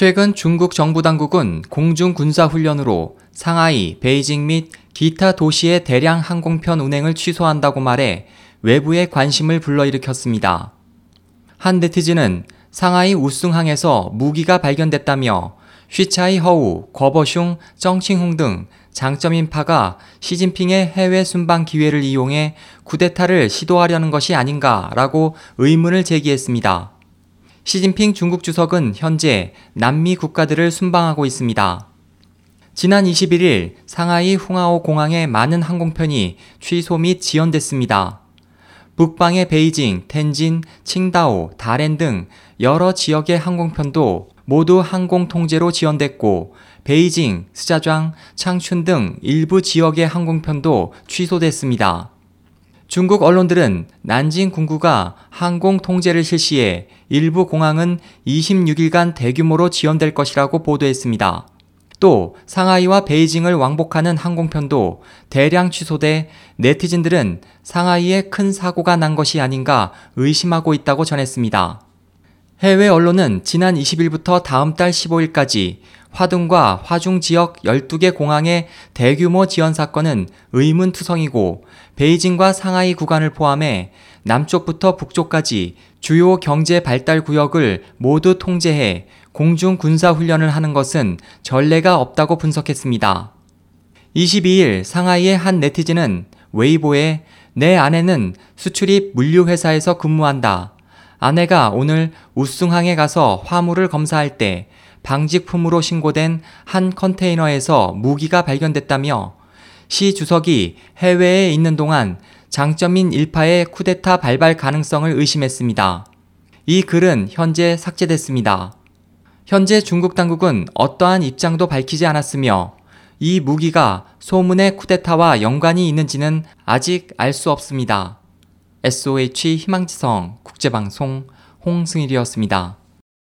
최근 중국 정부 당국은 공중 군사 훈련으로 상하이, 베이징 및 기타 도시의 대량 항공편 운행을 취소한다고 말해 외부의 관심을 불러일으켰습니다. 한 네티즌은 상하이 우승항에서 무기가 발견됐다며 쉬차이 허우, 거버슝, 정칭홍 등 장점 인파가 시진핑의 해외 순방 기회를 이용해 쿠데타를 시도하려는 것이 아닌가라고 의문을 제기했습니다. 시진핑 중국 주석은 현재 남미 국가들을 순방하고 있습니다. 지난 21일 상하이 홍하오 공항의 많은 항공편이 취소 및 지연됐습니다. 북방의 베이징, 텐진, 칭다오, 다렌 등 여러 지역의 항공편도 모두 항공 통제로 지연됐고 베이징, 스자장, 창춘 등 일부 지역의 항공편도 취소됐습니다. 중국 언론들은 난징 군구가 항공 통제를 실시해 일부 공항은 26일간 대규모로 지연될 것이라고 보도했습니다. 또 상하이와 베이징을 왕복하는 항공편도 대량 취소돼 네티즌들은 상하이에 큰 사고가 난 것이 아닌가 의심하고 있다고 전했습니다. 해외 언론은 지난 20일부터 다음 달 15일까지 화둥과 화중 지역 12개 공항의 대규모 지연 사건은 의문투성이고 베이징과 상하이 구간을 포함해 남쪽부터 북쪽까지 주요 경제 발달 구역을 모두 통제해 공중 군사 훈련을 하는 것은 전례가 없다고 분석했습니다. 22일 상하이의 한 네티즌은 웨이보에 내 아내는 수출입 물류회사에서 근무한다. 아내가 오늘 우승항에 가서 화물을 검사할 때 방직품으로 신고된 한 컨테이너에서 무기가 발견됐다며 시 주석이 해외에 있는 동안 장점인 일파의 쿠데타 발발 가능성을 의심했습니다. 이 글은 현재 삭제됐습니다. 현재 중국 당국은 어떠한 입장도 밝히지 않았으며 이 무기가 소문의 쿠데타와 연관이 있는지는 아직 알 수 없습니다. SOH 희망지성 국제방송 홍승일이었습니다.